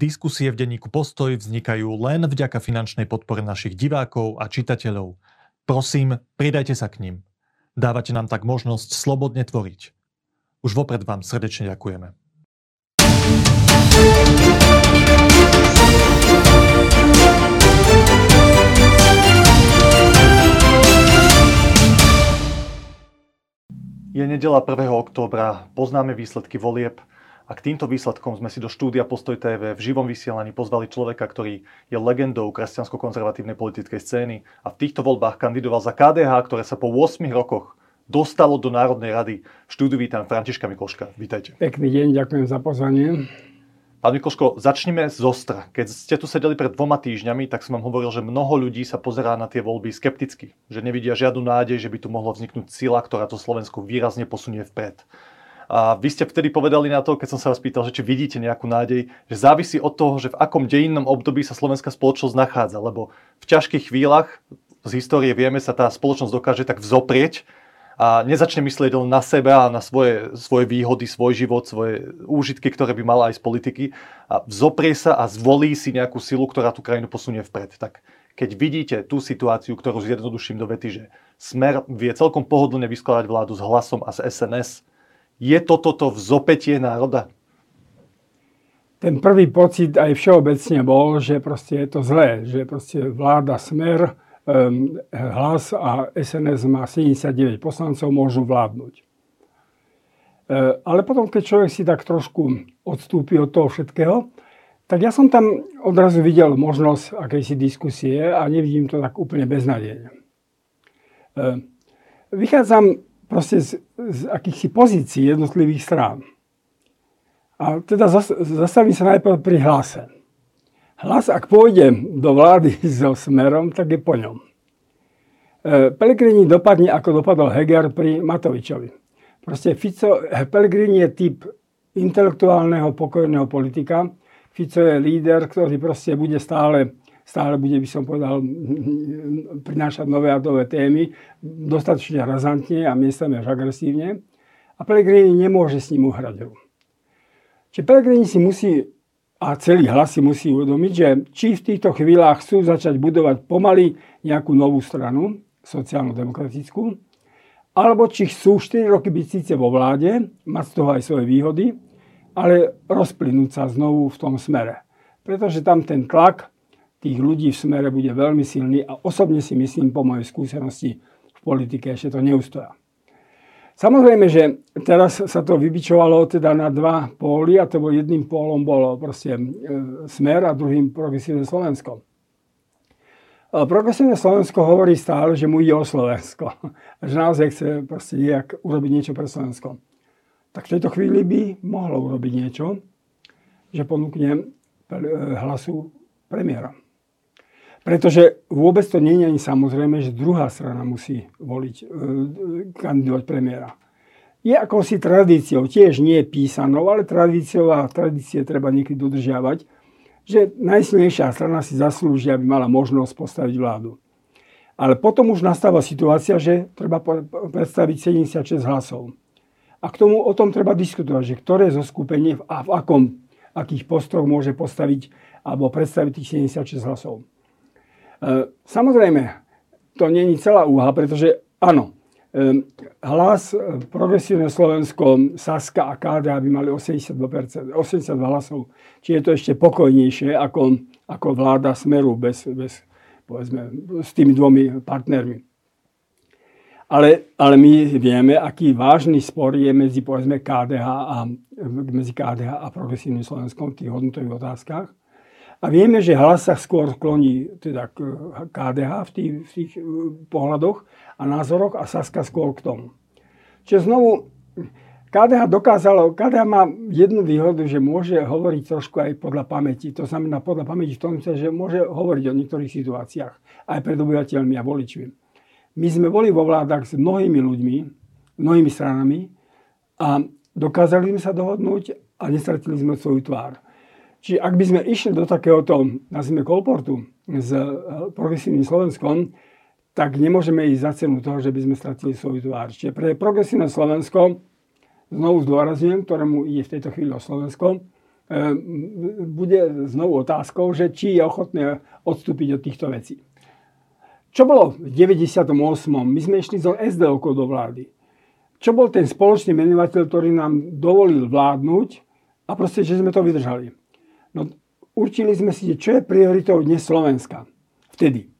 Diskusie v denníku Postoj vznikajú len vďaka finančnej podpore našich divákov a čitateľov. Prosím, pridajte sa k ním. Dávate nám tak možnosť slobodne tvoriť. Už vopred vám srdečne ďakujeme. Je nedela 1. októbra, poznáme výsledky volieb. A k týmto výsledkom sme si do štúdia Postoj TV v živom vysielaní pozvali človeka, ktorý je legendou kresťansko-konzervatívnej politickej scény a v týchto voľbách kandidoval za KDH, ktoré sa po 8 rokoch dostalo do Národnej rady. V štúdiu vítam Františka Mikloška. Vítajte. Pekný deň, ďakujem za pozvanie. Pán Mikloško, začneme z ostra. Keď ste tu sedeli pred dvoma týždňami, tak som vám hovoril, že mnoho ľudí sa pozerá na tie voľby skepticky. Že nevidia žiadnu nádej, že by tu mohlo vzniknúť sila, ktorá to Slovensku výrazne posunie vpred. A vy ste vtedy povedali na to, keď som sa vás pýtal, že či vidíte nejakú nádej, že závisí od toho, že v akom dejinnom období sa slovenská spoločnosť nachádza. Lebo v ťažkých chvíľach z histórie vieme, sa tá spoločnosť dokáže tak vzoprieť a nezačne myslieť len na seba a na svoje, svoje výhody, svoj život, svoje úžitky, ktoré by mala aj z politiky a vzoprie sa a zvolí si nejakú silu, ktorá tú krajinu posunie vpred. Tak keď vidíte tú situáciu, ktorú zjednoduším do vety, že Smer vie celkom pohodlne vyskladať vládu s hlasom a s SNS, je toto to vzopetie národa? Ten prvý pocit aj všeobecne bol, že proste je to zlé, že proste vláda Smer, um, hlas a SNS má 79 poslancov, môžu vládnuť. Uh, ale potom, keď človek si tak trošku odstúpi od toho všetkého, tak ja som tam odrazu videl možnosť akejsi diskusie a nevidím to tak úplne beznadejne. Vychádzam proste z, z akýchsi pozícií jednotlivých strán. A teda zastavím sa najprv pri hlase. Hlas, ak pôjde do vlády so smerom, tak je po ňom. E, Pelegrini dopadne, ako dopadol Heger pri Matovičovi. Proste Fico, Pelegrini je typ intelektuálneho, pokojného politika. Fico je líder, ktorý proste bude stále stále bude, by som povedal, prinášať nové a nové témy, dostatočne razantne a miestami až agresívne. A Pellegrini nemôže s ním uhrať hru. Čiže Pellegrini si musí, a celý hlas si musí uvedomiť, že či v týchto chvíľach chcú začať budovať pomaly nejakú novú stranu, sociálno-demokratickú, alebo či chcú 4 roky byť síce vo vláde, mať z toho aj svoje výhody, ale rozplynúť sa znovu v tom smere. Pretože tam ten tlak tých ľudí v smere bude veľmi silný a osobne si myslím po mojej skúsenosti v politike ešte to neustoja. Samozrejme, že teraz sa to vybičovalo teda na dva póly a to bol jedným pólom bolo proste e, smer a druhým progresívne Slovensko. Progresívne Slovensko hovorí stále, že mu ide o Slovensko. Že naozaj chce proste nejak urobiť niečo pre Slovensko. Tak v tejto chvíli by mohlo urobiť niečo, že ponúkne e, hlasu premiéra. Pretože vôbec to nie je ani samozrejme, že druhá strana musí voliť, e, kandidovať premiéra. Je akousi tradíciou, tiež nie je písanou, ale tradíciou a tradície treba niekedy dodržiavať, že najsilnejšia strana si zaslúži, aby mala možnosť postaviť vládu. Ale potom už nastáva situácia, že treba predstaviť 76 hlasov. A k tomu o tom treba diskutovať, že ktoré zo skupenie a v akom, akých postoch môže postaviť alebo predstaviť tých 76 hlasov. E, samozrejme, to je celá úha, pretože áno, e, hlas e, Progresívne Slovensko, Saska a KDA by mali 82%, 82 hlasov. Čiže je to ešte pokojnejšie ako, ako vláda Smeru bez, bez, povedzme, s tými dvomi partnermi. Ale, ale my vieme, aký vážny spor je medzi povedzme KDH a, medzi KDH a Progresívnym Slovenskom v tých hodnotových otázkach. A vieme, že hlas sa skôr skloní teda k KDH v tých, v tých e, pohľadoch a názoroch a Saska skôr k tomu. Čiže znovu, KDH dokázalo, KDH má jednu výhodu, že môže hovoriť trošku aj podľa pamäti. To znamená podľa pamäti v tom, že môže hovoriť o niektorých situáciách aj pred obyvateľmi a voličmi. My sme boli vo vládach s mnohými ľuďmi, mnohými stranami a dokázali sme sa dohodnúť a nestratili sme svoju tvár. Čiže ak by sme išli do takéhoto, nazvime kolportu s eh, progresívnym Slovenskom, tak nemôžeme ísť za cenu toho, že by sme stratili svoju tvár. Čiže pre progresívne Slovensko, znovu zdôrazňujem, ktorému ide v tejto chvíli o Slovensko, bude znovu otázkou, že či je ochotné odstúpiť od týchto vecí. Čo bolo v 98. My sme išli zo SDO do vlády. Čo bol ten spoločný menovateľ, ktorý nám dovolil vládnuť a proste, že sme to vydržali. No, určili sme si, čo je prioritou dnes Slovenska. Vtedy.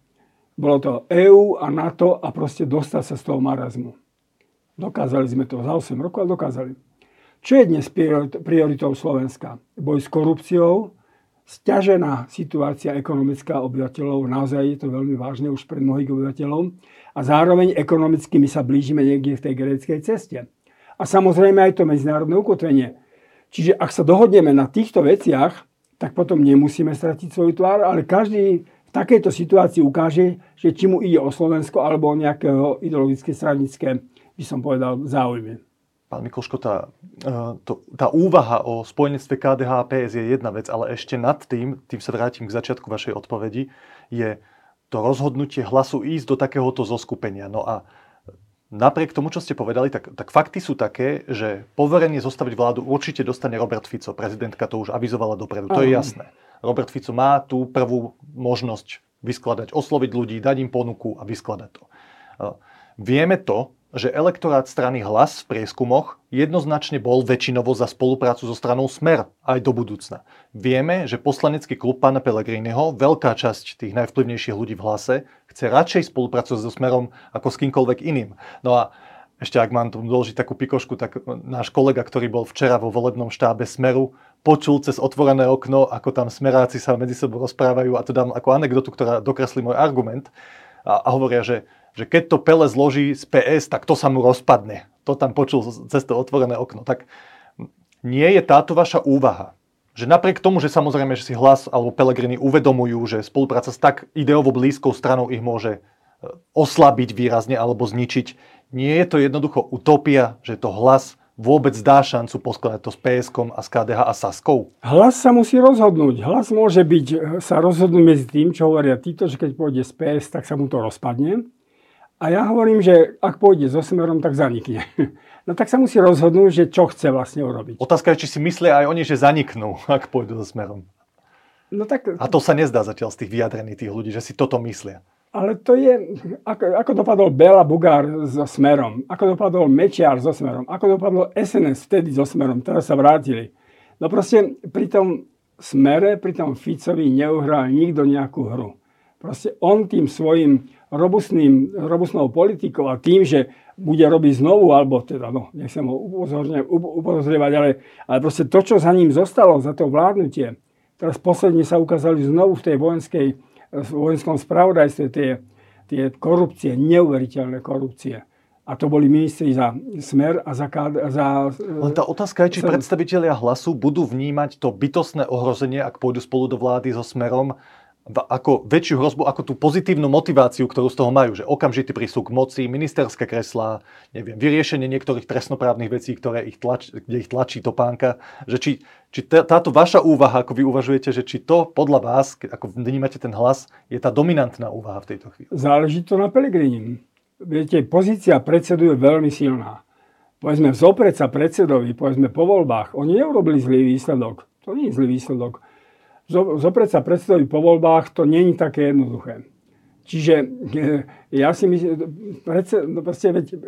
Bolo to EÚ a NATO a proste dostať sa z toho marazmu. Dokázali sme to za 8 rokov, ale dokázali. Čo je dnes prioritou Slovenska? Boj s korupciou, stiažená situácia ekonomická obyvateľov, naozaj je to veľmi vážne už pre mnohých obyvateľov a zároveň ekonomicky my sa blížime niekde v tej greckej ceste. A samozrejme aj to medzinárodné ukotvenie. Čiže ak sa dohodneme na týchto veciach, tak potom nemusíme stratiť svoju tvár, ale každý v takejto situácii ukáže, že či mu ide o Slovensko alebo o nejakého ideologické stranické, by som povedal, záujmy. Pán Mikloško, tá, e, to, tá úvaha o spojenectve KDH a PS je jedna vec, ale ešte nad tým, tým sa vrátim k začiatku vašej odpovedi, je to rozhodnutie hlasu ísť do takéhoto zoskupenia. No a napriek tomu, čo ste povedali, tak, tak fakty sú také, že poverenie zostaviť vládu určite dostane Robert Fico. Prezidentka to už avizovala dopredu, to je jasné. Robert Fico má tú prvú možnosť vyskladať, osloviť ľudí, dať im ponuku a vyskladať to. Vieme to, že elektorát strany Hlas v prieskumoch jednoznačne bol väčšinovo za spoluprácu so stranou Smer aj do budúcna. Vieme, že poslanecký klub pána Pellegriniho, veľká časť tých najvplyvnejších ľudí v Hlase, chce radšej spolupracovať so Smerom ako s kýmkoľvek iným. No a ešte ak mám tu doložiť takú pikošku, tak náš kolega, ktorý bol včera vo volebnom štábe Smeru, počul cez otvorené okno, ako tam smeráci sa medzi sebou rozprávajú a to dám ako anekdotu, ktorá dokreslí môj argument a, a hovoria, že, že keď to Pele zloží z PS, tak to sa mu rozpadne. To tam počul cez to otvorené okno. Tak nie je táto vaša úvaha, že napriek tomu, že samozrejme, že si hlas alebo Pelegrini uvedomujú, že spolupráca s tak ideovo blízkou stranou ich môže e, oslabiť výrazne alebo zničiť, nie je to jednoducho utopia, že to hlas vôbec dá šancu poskladať to s PSK a s KDH a Saskou? Hlas sa musí rozhodnúť. Hlas môže byť, e, sa rozhodnúť medzi tým, čo hovoria títo, že keď pôjde z PS, tak sa mu to rozpadne. A ja hovorím, že ak pôjde so smerom, tak zanikne. No tak sa musí rozhodnúť, že čo chce vlastne urobiť. Otázka je, či si myslia aj oni, že zaniknú, ak pôjdu so smerom. No tak... A to sa nezdá zatiaľ z tých vyjadrení tých ľudí, že si toto myslia. Ale to je, ako, ako dopadol Bela Bugár so Smerom, ako dopadol Mečiar so Smerom, ako dopadlo SNS vtedy so Smerom, teraz sa vrátili. No proste pri tom Smere, pri tom Ficovi neuhral nikto nejakú hru. Proste on tým svojim robustným, robustnou politikou a tým, že bude robiť znovu, alebo teda, no, nechcem ho upozorňovať, ale, ale proste to, čo za ním zostalo, za to vládnutie, teraz posledne sa ukázali znovu v tej vojenskej v vojenskom spravodajstve tie, tie korupcie, neuveriteľné korupcie. A to boli ministri za smer a za... za Len tá otázka je, či predstavitelia hlasu budú vnímať to bytostné ohrozenie, ak pôjdu spolu do vlády so smerom, ako väčšiu hrozbu, ako tú pozitívnu motiváciu, ktorú z toho majú, že okamžitý prísuk moci, ministerské kreslá, neviem, vyriešenie niektorých trestnoprávnych vecí, ktoré ich tlač, kde ich tlačí topánka, že či, či táto vaša úvaha, ako vy uvažujete, že či to podľa vás, ako vnímate ten hlas, je tá dominantná úvaha v tejto chvíli? Záleží to na Pelegrini. Viete, pozícia predsedu je veľmi silná. Povedzme, vzopreť sa predsedovi, povedzme po voľbách, oni neurobili zlý výsledok. To nie je zlý výsledok zoprieť sa predstaviť po voľbách, to není také jednoduché. Čiže eh, ja si myslím, no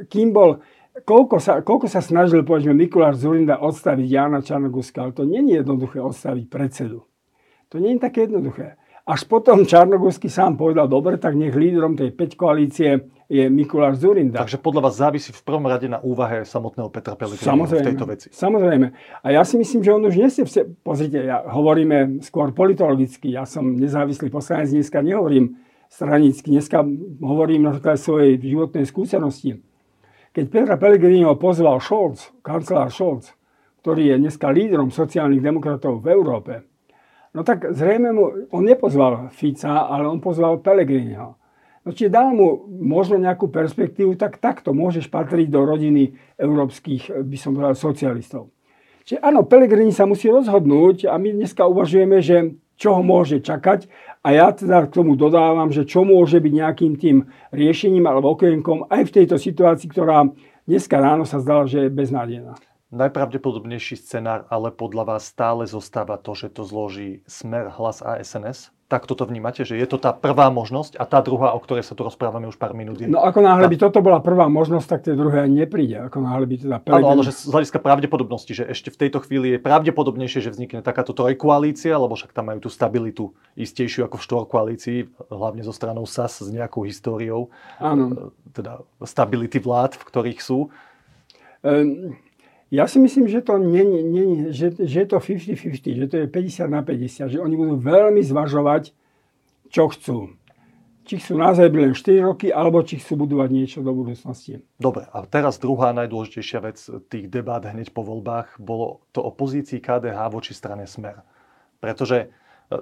kým bol, koľko sa, koľko sa snažil, povedzme, Mikuláš Zurinda odstaviť Jana Čarnoguska, ale to není jednoduché odstaviť predsedu. To nie je také jednoduché. Až potom Čarnogórsky sám povedal, dobre, tak nech lídrom tej 5 koalície je Mikuláš Zurinda. Takže podľa vás závisí v prvom rade na úvahe samotného Petra Pellegriniho v tejto veci. Samozrejme. A ja si myslím, že on už nesie... Vse... Pozrite, ja hovoríme skôr politologicky. Ja som nezávislý poslanec, dneska nehovorím stranicky. Dneska hovorím na základe svojej životnej skúsenosti. Keď Petra Pellegriniho pozval Scholz, kancelár Scholz, ktorý je dneska lídrom sociálnych demokratov v Európe, No tak zrejme mu, on nepozval Fica, ale on pozval Pelegriniho. No či dal mu možno nejakú perspektívu, tak takto môžeš patriť do rodiny európskych, by som povedal, socialistov. Čiže áno, Pelegrini sa musí rozhodnúť a my dneska uvažujeme, že čo ho môže čakať a ja teda k tomu dodávam, že čo môže byť nejakým tým riešením alebo okienkom aj v tejto situácii, ktorá dneska ráno sa zdala, že je beznádejná. Najpravdepodobnejší scenár, ale podľa vás stále zostáva to, že to zloží Smer, Hlas a SNS? Tak toto vnímate, že je to tá prvá možnosť a tá druhá, o ktorej sa tu rozprávame už pár minút. Je no ako náhle tá... by toto bola prvá možnosť, tak tie druhé ani nepríde. Ako náhle by teda Áno, ale že z hľadiska pravdepodobnosti, že ešte v tejto chvíli je pravdepodobnejšie, že vznikne takáto trojkoalícia, lebo však tam majú tú stabilitu istejšiu ako v štvorkoalícii, hlavne zo stranou SAS s nejakou históriou. Áno. Teda stability vlád, v ktorých sú. Um... Ja si myslím, že to, nie, nie, že, že je to 50-50, že to je 50 na 50, že oni budú veľmi zvažovať, čo chcú. Či chcú naozaj len 4 roky, alebo či chcú budovať niečo do budúcnosti. Dobre, a teraz druhá najdôležitejšia vec tých debát hneď po voľbách bolo to opozícii KDH voči strane Smer. Pretože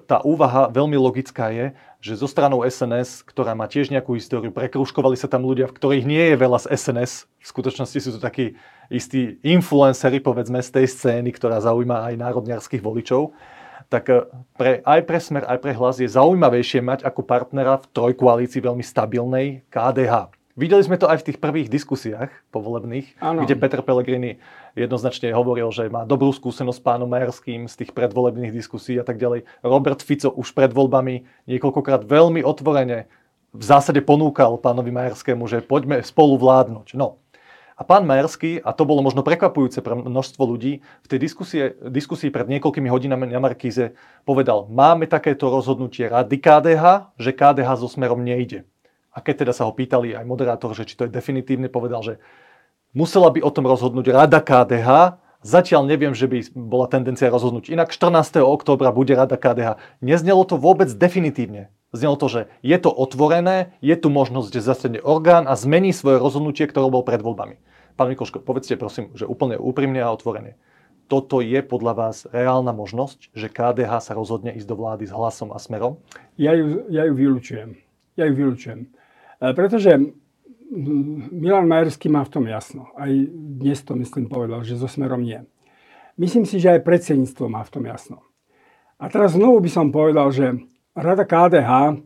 tá úvaha veľmi logická je, že zo stranou SNS, ktorá má tiež nejakú históriu, prekruškovali sa tam ľudia, v ktorých nie je veľa z SNS. V skutočnosti sú to takí istí influencery, povedzme, z tej scény, ktorá zaujíma aj národniarských voličov. Tak eh, pre, aj pre Smer, aj pre Hlas je zaujímavejšie mať ako partnera v trojkoalícii veľmi stabilnej KDH. Videli sme to aj v tých prvých diskusiách povolebných, ano. kde Peter Pellegrini jednoznačne hovoril, že má dobrú skúsenosť s pánom Majerským z tých predvolebných diskusí a tak ďalej. Robert Fico už pred voľbami niekoľkokrát veľmi otvorene v zásade ponúkal pánovi Majerskému, že poďme spolu vládnuť. No. A pán Majerský, a to bolo možno prekvapujúce pre množstvo ľudí, v tej diskusie, diskusii pred niekoľkými hodinami na Markíze povedal, máme takéto rozhodnutie rady KDH, že KDH so smerom nejde. A keď teda sa ho pýtali aj moderátor, že či to je definitívne, povedal, že musela by o tom rozhodnúť Rada KDH. Zatiaľ neviem, že by bola tendencia rozhodnúť. Inak 14. októbra bude Rada KDH. Neznelo to vôbec definitívne. Znelo to, že je to otvorené, je tu možnosť, že zasadne orgán a zmení svoje rozhodnutie, ktoré bol pred voľbami. Pán Mikoško, povedzte prosím, že úplne úprimne a otvorene. Toto je podľa vás reálna možnosť, že KDH sa rozhodne ísť do vlády s hlasom a smerom? Ja ju, ja ju vylučujem. Ja ju vylučujem. E, pretože Milan Majerský má v tom jasno. Aj dnes to myslím povedal, že so smerom nie. Myslím si, že aj predsedníctvo má v tom jasno. A teraz znovu by som povedal, že Rada KDH,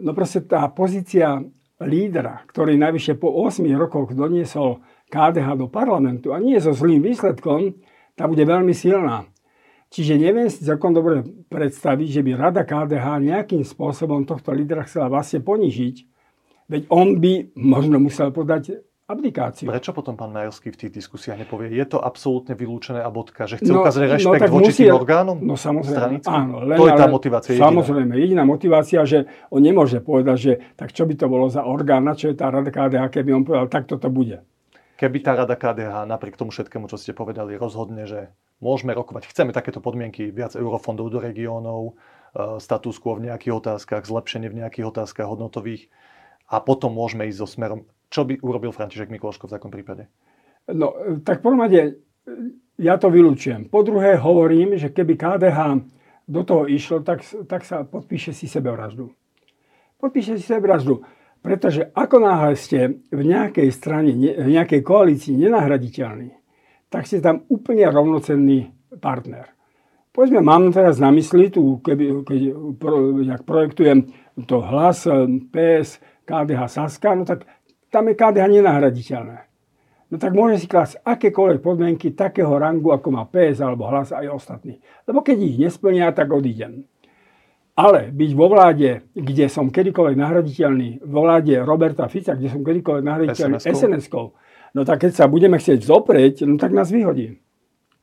no proste tá pozícia lídra, ktorý najvyššie po 8 rokoch doniesol KDH do parlamentu a nie so zlým výsledkom, tá bude veľmi silná. Čiže neviem si celkom dobre predstaviť, že by Rada KDH nejakým spôsobom tohto lídra chcela vlastne ponižiť, Veď on by možno musel podať abdikáciu. Prečo potom pán Majerský v tých diskusiách nepovie, je to absolútne vylúčené a bodka, že chce no, ukázať no rešpekt no, voči musí, tým orgánom? No samozrejme, stranickým? áno. Len, to je tá motivácia jediná. Samozrejme, jediná motivácia, že on nemôže povedať, že tak čo by to bolo za orgán, na čo je tá rada KDH, keby on povedal, tak toto bude. Keby tá rada KDH napriek tomu všetkému, čo ste povedali, rozhodne, že môžeme rokovať, chceme takéto podmienky, viac eurofondov do regiónov, e, status quo v nejakých otázkach, zlepšenie v nejakých otázkach hodnotových, a potom môžeme ísť so smerom. Čo by urobil František Mikloško v takom prípade? No, tak prvom rade, ja to vylúčujem. Po druhé hovorím, že keby KDH do toho išlo, tak, tak sa podpíše si sebevraždu. Podpíše si sebevraždu. Pretože ako náhle ste v nejakej strane, v nejakej koalícii nenahraditeľní, tak ste tam úplne rovnocenný partner. Povedzme, mám teraz na mysli, tu, keby, keď pro, projektujem to hlas PS, KDH Saska, no tak tam je KDH nenahraditeľné. No tak môže si klásť akékoľvek podmienky takého rangu, ako má PS alebo hlas aj ostatní. Lebo keď ich nesplnia, tak odídem. Ale byť vo vláde, kde som kedykoľvek nahraditeľný, vo vláde Roberta Fica, kde som kedykoľvek nahraditeľný SNS-kou, no tak keď sa budeme chcieť zoprieť, no tak nás vyhodí.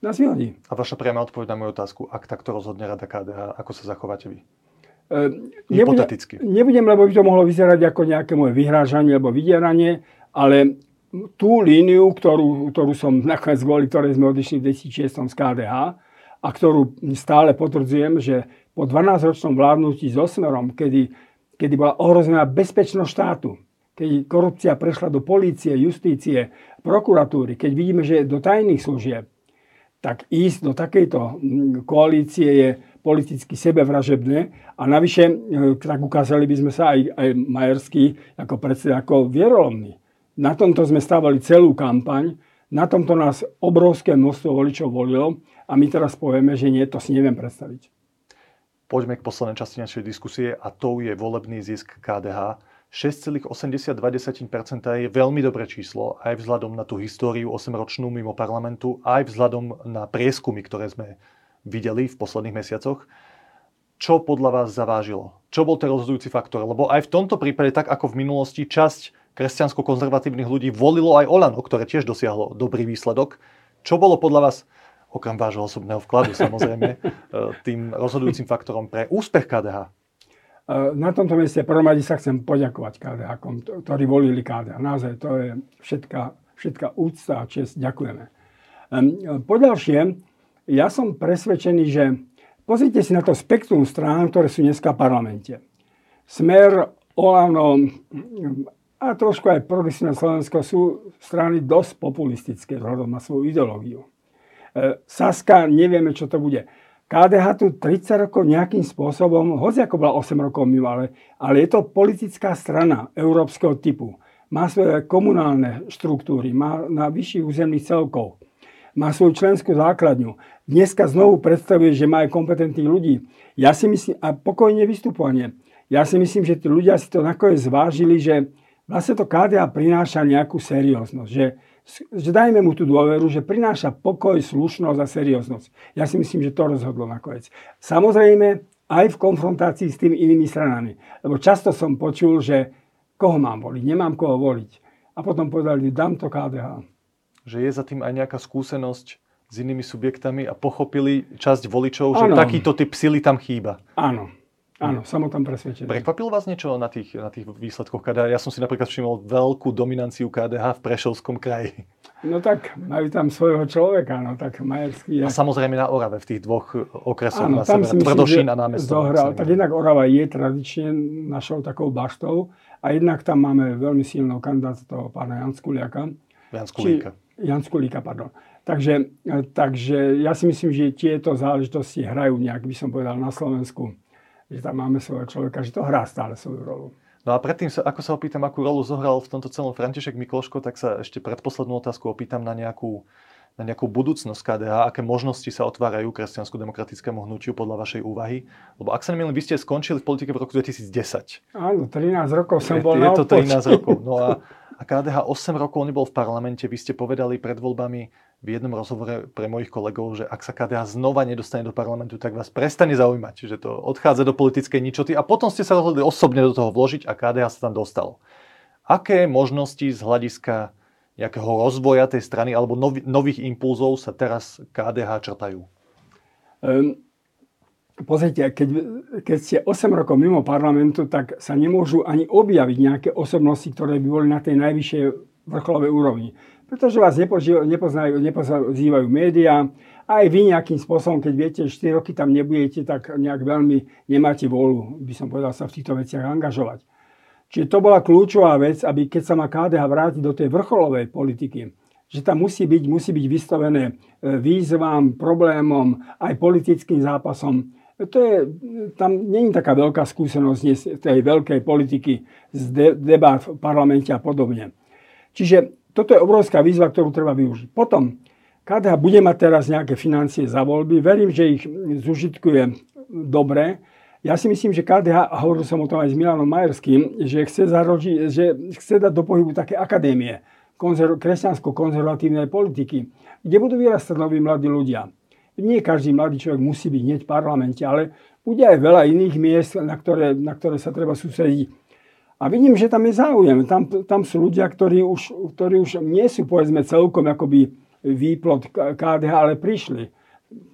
Nás vyhodí. A vaša priama odpoveď na moju otázku, ak takto rozhodne Rada KDH, ako sa zachováte vy? Ehm, Hypoteticky. Nebudem, lebo by to mohlo vyzerať ako nejaké moje vyhrážanie alebo vydieranie, ale tú líniu, ktorú, ktorú som nakoniec volil, ktoré sme odišli v 2006 z KDH a ktorú stále potvrdzujem, že po 12-ročnom vládnutí so Smerom, kedy, kedy bola ohrozená bezpečnosť štátu, keď korupcia prešla do polície, justície, prokuratúry, keď vidíme, že do tajných služieb, tak ísť do takejto koalície je politicky sebevražebné a navyše, e, tak ukázali by sme sa aj, aj Majerský ako predseda, ako vierolomný. Na tomto sme stávali celú kampaň, na tomto nás obrovské množstvo voličov volilo a my teraz povieme, že nie, to si neviem predstaviť. Poďme k poslednej časti našej diskusie a to je volebný zisk KDH. 6,82% je veľmi dobré číslo, aj vzhľadom na tú históriu 8-ročnú mimo parlamentu, aj vzhľadom na prieskumy, ktoré sme videli v posledných mesiacoch. Čo podľa vás zavážilo? Čo bol ten rozhodujúci faktor? Lebo aj v tomto prípade, tak ako v minulosti, časť kresťansko-konzervatívnych ľudí volilo aj Olano, ktoré tiež dosiahlo dobrý výsledok. Čo bolo podľa vás, okrem vášho osobného vkladu samozrejme, e, tým rozhodujúcim faktorom pre úspech KDH? Na tomto mieste prvom sa chcem poďakovať KDH, ktorí volili KDH. Naozaj to je všetká, všetká úcta a čest. Ďakujeme. Poďalšie, ja som presvedčený, že pozrite si na to spektrum strán, ktoré sú dneska v parlamente. Smer, Olano a trošku aj progresívne Slovensko sú strany dosť populistické vzhľadom na svoju ideológiu. E, Saska, nevieme, čo to bude. KDH tu 30 rokov nejakým spôsobom, hoci ako bola 8 rokov mimo, ale, ale je to politická strana európskeho typu. Má svoje komunálne štruktúry, má na vyšších územných celkov, má svoju členskú základňu. Dneska znovu predstavuje, že má aj kompetentných ľudí. Ja si myslím, a pokojne vystupovanie, ja si myslím, že tí ľudia si to nakoniec zvážili, že vlastne to KDH prináša nejakú serióznosť, že že dajme mu tú dôveru, že prináša pokoj, slušnosť a serióznosť. Ja si myslím, že to rozhodlo nakoniec. Samozrejme, aj v konfrontácii s tými inými stranami. Lebo často som počul, že koho mám voliť, nemám koho voliť. A potom povedali, dám to KDH. Že je za tým aj nejaká skúsenosť s inými subjektami a pochopili časť voličov, že ano. takýto typ sily tam chýba. Áno. Áno, som o tom presvedčený. Prekvapilo vás niečo na tých, na tých výsledkoch KDH? Ja som si napríklad všimol veľkú dominanciu KDH v Prešovskom kraji. No tak, majú tam svojho človeka, no tak Majerský je... A samozrejme na Orave, v tých dvoch okresoch Áno, na tam sever, Tvrdošín a námesto. Zohral, tak jednak Orava je tradične našou takou baštou a jednak tam máme veľmi silného kandidáta toho pána Janskuliaka. Janskulíka. Či, Janskulíka, pardon. Takže, takže ja si myslím, že tieto záležitosti hrajú nejak, by som povedal, na Slovensku že tam máme svojho človeka, že to hrá stále svoju rolu. No a predtým, ako sa opýtam, akú rolu zohral v tomto celom František Mikloško, tak sa ešte predposlednú otázku opýtam na nejakú, na nejakú budúcnosť KDH, aké možnosti sa otvárajú kresťansko-demokratickému hnutiu podľa vašej úvahy. Lebo ak sa nemýlim, vy ste skončili v politike v roku 2010. Áno, 13 rokov som bol je, je to 13 rokov. No a, a KDH 8 rokov nebol v parlamente. Vy ste povedali pred voľbami, v jednom rozhovore pre mojich kolegov, že ak sa KDH znova nedostane do parlamentu, tak vás prestane zaujímať, že to odchádza do politickej ničoty a potom ste sa rozhodli osobne do toho vložiť a KDH sa tam dostalo. Aké možnosti z hľadiska nejakého rozvoja tej strany alebo nov, nových impulzov sa teraz KDH črtajú? Um, pozrite, keď, keď ste 8 rokov mimo parlamentu, tak sa nemôžu ani objaviť nejaké osobnosti, ktoré by boli na tej najvyššej vrcholovej úrovni pretože vás nepoznajú, nepozývajú médiá. Aj vy nejakým spôsobom, keď viete, že 4 roky tam nebudete, tak nejak veľmi nemáte vôľu, by som povedal, sa v týchto veciach angažovať. Čiže to bola kľúčová vec, aby keď sa má KDH vrátiť do tej vrcholovej politiky, že tam musí byť, musí byť vystavené e, výzvam, problémom, aj politickým zápasom. To je, tam není taká veľká skúsenosť z tej veľkej politiky, z de, debát v parlamente a podobne. Čiže toto je obrovská výzva, ktorú treba využiť. Potom, KDH bude mať teraz nejaké financie za voľby, verím, že ich zužitkuje dobre. Ja si myslím, že KDH, a hovoril som o tom aj s Milanom Majerským, že chce, zaroži, že chce dať do pohybu také akadémie konzer- kresťansko-konzervatívnej politiky, kde budú vyrastať noví mladí ľudia. Nie každý mladý človek musí byť hneď v parlamente, ale bude aj veľa iných miest, na ktoré, na ktoré sa treba sústrediť a vidím, že tam je záujem. Tam, tam sú ľudia, ktorí už, ktorí už nie sú povedzme celkom akoby výplod KDH, ale prišli.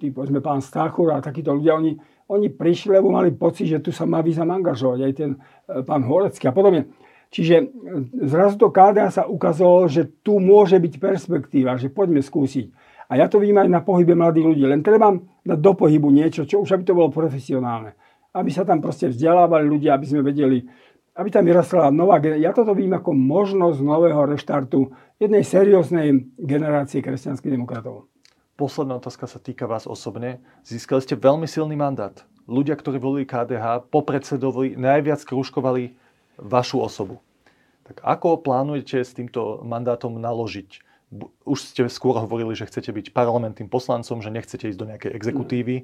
Tí, povedzme, pán Stachur a takíto ľudia, oni, oni prišli, lebo mali pocit, že tu sa má význam angažovať. Aj ten e, pán Horecký a podobne. Čiže e, zrazu to KDH sa ukázalo, že tu môže byť perspektíva, že poďme skúsiť. A ja to vidím aj na pohybe mladých ľudí. Len treba dať do pohybu niečo, čo už aby to bolo profesionálne. Aby sa tam proste vzdelávali ľudia, aby sme vedeli, aby tam vyrastla nová generácia. Ja toto vidím ako možnosť nového reštartu jednej serióznej generácie kresťanských demokratov. Posledná otázka sa týka vás osobne. Získali ste veľmi silný mandát. Ľudia, ktorí volili KDH, popredsedovali, najviac krúžkovali vašu osobu. Tak ako plánujete s týmto mandátom naložiť? Už ste skôr hovorili, že chcete byť parlamentným poslancom, že nechcete ísť do nejakej exekutívy.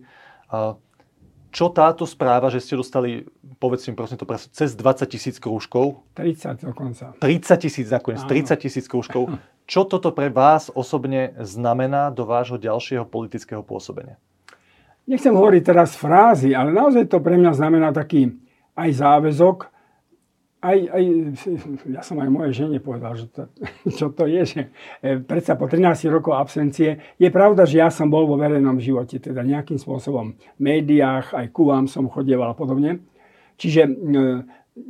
Čo táto správa, že ste dostali povedzte mi prosím to presne, cez 20 tisíc krúžkov. 30 dokonca. 30 tisíc nakoniec, 30 tisíc krúžkov. Čo toto pre vás osobne znamená do vášho ďalšieho politického pôsobenia? Nechcem hovoriť teraz frázy, ale naozaj to pre mňa znamená taký aj záväzok, aj, aj, ja som aj mojej žene povedal, že to, čo to je, že e, predsa po 13 rokov absencie, je pravda, že ja som bol vo verejnom živote, teda nejakým spôsobom v médiách, aj ku vám som chodieval a podobne. Čiže e,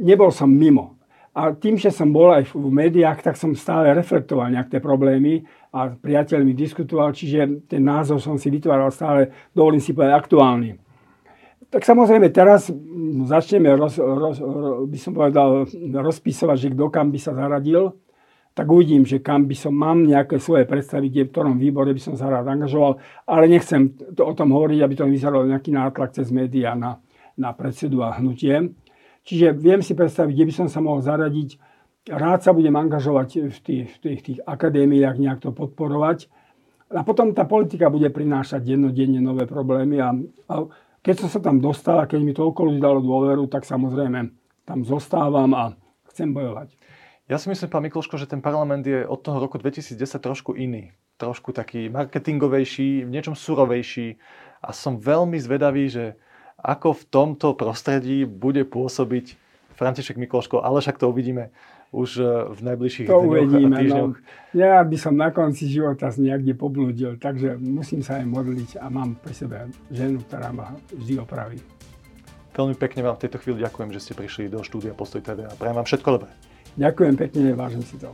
nebol som mimo. A tým, že som bol aj v médiách, tak som stále reflektoval nejaké problémy a priateľmi diskutoval, čiže ten názor som si vytváral stále, dovolím si povedať, aktuálny. Tak samozrejme teraz začneme, roz, roz, roz, by som povedal, rozpísovať, že kto kam by sa zaradil, tak uvidím, že kam by som, mám nejaké svoje predstavy, kde v ktorom výbore by som sa rád angažoval, ale nechcem to, o tom hovoriť, aby to vyzeralo nejaký nátlak cez médiá na, na predsedu a hnutie. Čiže viem si predstaviť, kde by som sa mohol zaradiť. Rád sa budem angažovať v tých, v tých, tých akadémiách, nejak to podporovať. A potom tá politika bude prinášať dennodenne nové problémy a, a keď som sa tam dostal a keď mi toľko ľudí dalo dôveru, tak samozrejme tam zostávam a chcem bojovať. Ja si myslím, pán Mikloško, že ten parlament je od toho roku 2010 trošku iný. Trošku taký marketingovejší, v niečom surovejší. A som veľmi zvedavý, že ako v tomto prostredí bude pôsobiť František Mikloško, ale však to uvidíme už e, v najbližších to dňoch uvedíme, a týždňoch. No. Ja by som na konci života niekde poblúdil, takže musím sa aj modliť a mám pri sebe ženu, ktorá ma vždy opraví. Veľmi pekne vám v tejto chvíli ďakujem, že ste prišli do štúdia Postoj TV a prajem vám všetko dobré. Ďakujem pekne, vážim si to.